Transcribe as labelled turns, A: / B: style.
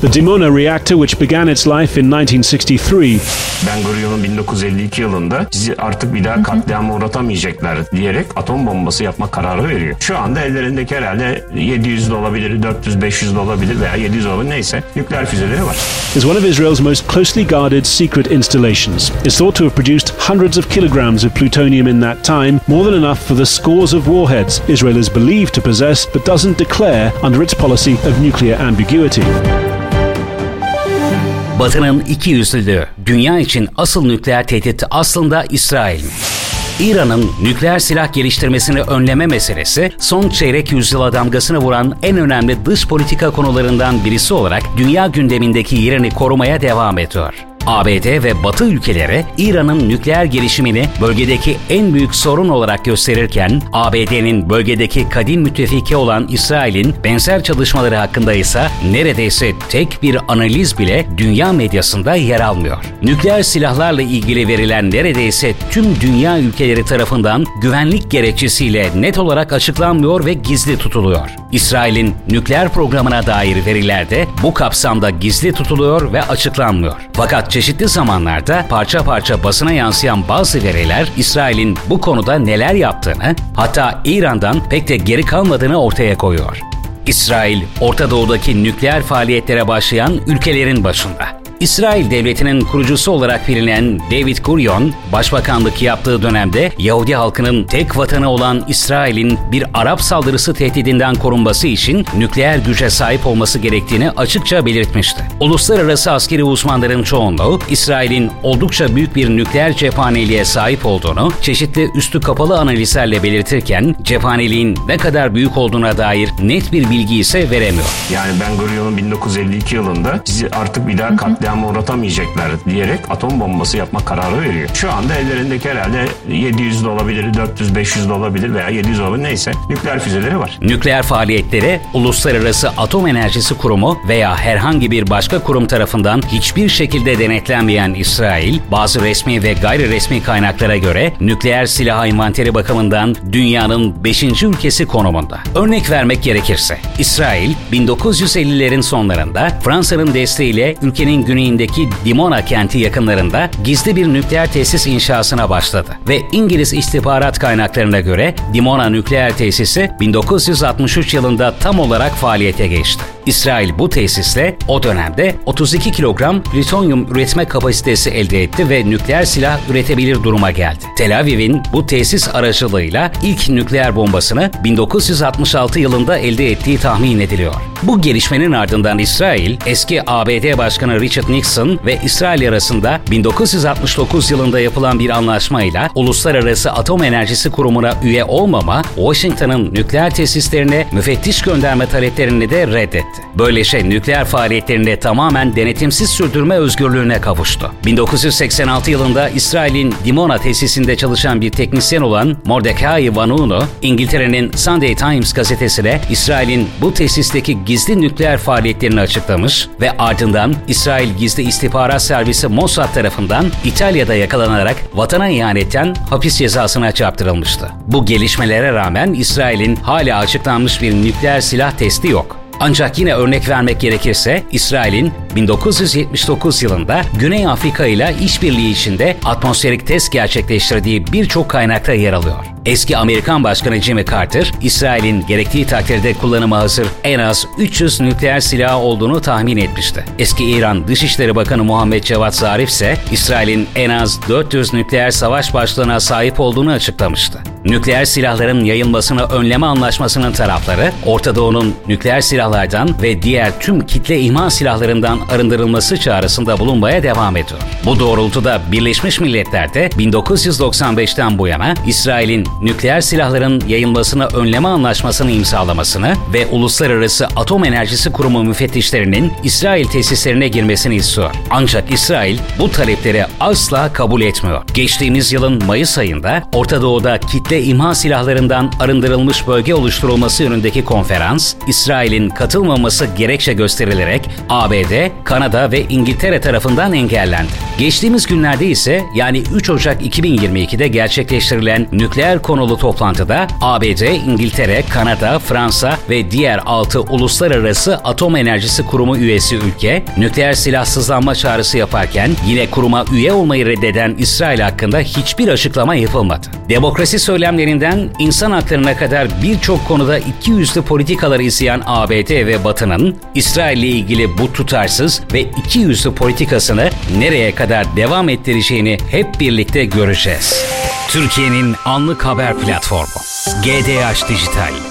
A: The Dimona reactor, which began its life in 1963,
B: Ben Gurion'un 1952 yılında bizi artık bir daha katliama uğratamayacaklar diyerek atom bombası yapma kararı veriyor. Şu anda ellerindeki herhalde 700 de olabilir, 400, 500 de olabilir veya 700 olabilir neyse nükleer füzeleri var.
A: is one of Israel's most closely guarded secret installations. It's thought to have produced hundreds of kilograms of plutonium in that time, more than enough for the scores of warheads Israel is believed to possess but doesn't declare under its policy of nuclear ambiguity.
C: Batı'nın iki yüzlülüğü, dünya için asıl nükleer tehdit aslında İsrail? İran'ın nükleer silah geliştirmesini önleme meselesi son çeyrek yüzyıla damgasını vuran en önemli dış politika konularından birisi olarak dünya gündemindeki yerini korumaya devam ediyor. ABD ve Batı ülkeleri İran'ın nükleer gelişimini bölgedeki en büyük sorun olarak gösterirken ABD'nin bölgedeki kadim müttefiki olan İsrail'in benzer çalışmaları hakkında ise neredeyse tek bir analiz bile dünya medyasında yer almıyor. Nükleer silahlarla ilgili verilen neredeyse tüm dünya ülkeleri tarafından güvenlik gerekçesiyle net olarak açıklanmıyor ve gizli tutuluyor. İsrail'in nükleer programına dair veriler de bu kapsamda gizli tutuluyor ve açıklanmıyor. Fakat çeşitli zamanlarda parça parça basına yansıyan bazı veriler İsrail'in bu konuda neler yaptığını, hatta İran'dan pek de geri kalmadığını ortaya koyuyor. İsrail, Orta Doğu'daki nükleer faaliyetlere başlayan ülkelerin başında. İsrail Devleti'nin kurucusu olarak bilinen David Gurion, başbakanlık yaptığı dönemde Yahudi halkının tek vatanı olan İsrail'in bir Arap saldırısı tehdidinden korunması için nükleer güce sahip olması gerektiğini açıkça belirtmişti. Uluslararası askeri uzmanların çoğunluğu, İsrail'in oldukça büyük bir nükleer cephaneliğe sahip olduğunu çeşitli üstü kapalı analizlerle belirtirken, cephaneliğin ne kadar büyük olduğuna dair net bir bilgi ise veremiyor.
B: Yani Ben Gurion'un 1952 yılında bizi artık bir daha katliama uğratamayacaklar diyerek atom bombası yapma kararı veriyor. Şu anda ellerindeki herhalde 700 de olabilir, 400, 500 de olabilir veya 700 olabilir neyse nükleer füzeleri var.
C: Nükleer faaliyetlere Uluslararası Atom Enerjisi Kurumu veya herhangi bir başka kurum tarafından hiçbir şekilde denetlenmeyen İsrail, bazı resmi ve gayri resmi kaynaklara göre nükleer silah envanteri bakımından dünyanın 5. ülkesi konumunda. Örnek vermek gerekirse, İsrail 1950'lerin sonlarında Fransa'nın desteğiyle ülkenin güneyindeki Dimona kenti yakınlarında gizli bir nükleer tesis inşasına başladı ve İngiliz istihbarat kaynaklarına göre Dimona nükleer tesisi 1963 yılında tam olarak faaliyete geçti. İsrail bu tesisle o dönemde 32 kilogram plütonyum üretme kapasitesi elde etti ve nükleer silah üretebilir duruma geldi. Tel Aviv'in bu tesis aracılığıyla ilk nükleer bombasını 1966 yılında elde ettiği tahmin ediliyor. Bu gelişmenin ardından İsrail, eski ABD Başkanı Richard Nixon ve İsrail arasında 1969 yılında yapılan bir anlaşmayla Uluslararası Atom Enerjisi Kurumu'na üye olmama, Washington'ın nükleer tesislerine müfettiş gönderme taleplerini de reddetti. Böylece nükleer faaliyetlerini tamamen denetimsiz sürdürme özgürlüğüne kavuştu. 1986 yılında İsrail'in Dimona tesisinde çalışan bir teknisyen olan Mordecai Vanunu, İngiltere'nin Sunday Times gazetesine İsrail'in bu tesisteki gizli nükleer faaliyetlerini açıklamış ve ardından İsrail Gizli İstihbarat Servisi Mossad tarafından İtalya'da yakalanarak vatana ihanetten hapis cezasına çarptırılmıştı. Bu gelişmelere rağmen İsrail'in hala açıklanmış bir nükleer silah testi yok. Ancak yine örnek vermek gerekirse İsrail'in 1979 yılında Güney Afrika ile işbirliği içinde atmosferik test gerçekleştirdiği birçok kaynakta yer alıyor. Eski Amerikan Başkanı Jimmy Carter, İsrail'in gerektiği takdirde kullanıma hazır en az 300 nükleer silahı olduğunu tahmin etmişti. Eski İran Dışişleri Bakanı Muhammed Cevat Zarif ise İsrail'in en az 400 nükleer savaş başlığına sahip olduğunu açıklamıştı. Nükleer silahların yayılmasını önleme anlaşmasının tarafları, Orta Doğu'nun nükleer silahlardan ve diğer tüm kitle imha silahlarından arındırılması çağrısında bulunmaya devam ediyor. Bu doğrultuda Birleşmiş Milletler'de 1995'ten bu yana İsrail'in nükleer silahların yayılmasını önleme anlaşmasını imzalamasını ve Uluslararası Atom Enerjisi Kurumu müfettişlerinin İsrail tesislerine girmesini istiyor. Ancak İsrail bu talepleri asla kabul etmiyor. Geçtiğimiz yılın Mayıs ayında Orta Doğu'da kitle imha silahlarından arındırılmış bölge oluşturulması yönündeki konferans, İsrail'in katılmaması gerekçe gösterilerek ABD Kanada ve İngiltere tarafından engellendi. Geçtiğimiz günlerde ise yani 3 Ocak 2022'de gerçekleştirilen nükleer konulu toplantıda ABD, İngiltere, Kanada, Fransa ve diğer 6 uluslararası atom enerjisi kurumu üyesi ülke nükleer silahsızlanma çağrısı yaparken yine kuruma üye olmayı reddeden İsrail hakkında hiçbir açıklama yapılmadı. Demokrasi söylemlerinden insan haklarına kadar birçok konuda iki yüzlü politikaları izleyen ABD ve Batı'nın İsrail ile ilgili bu tutarsız ve iki yüzlü politikasını nereye kadar devam ettireceğini hep birlikte göreceğiz. Türkiye'nin anlık haber platformu GDH Dijital.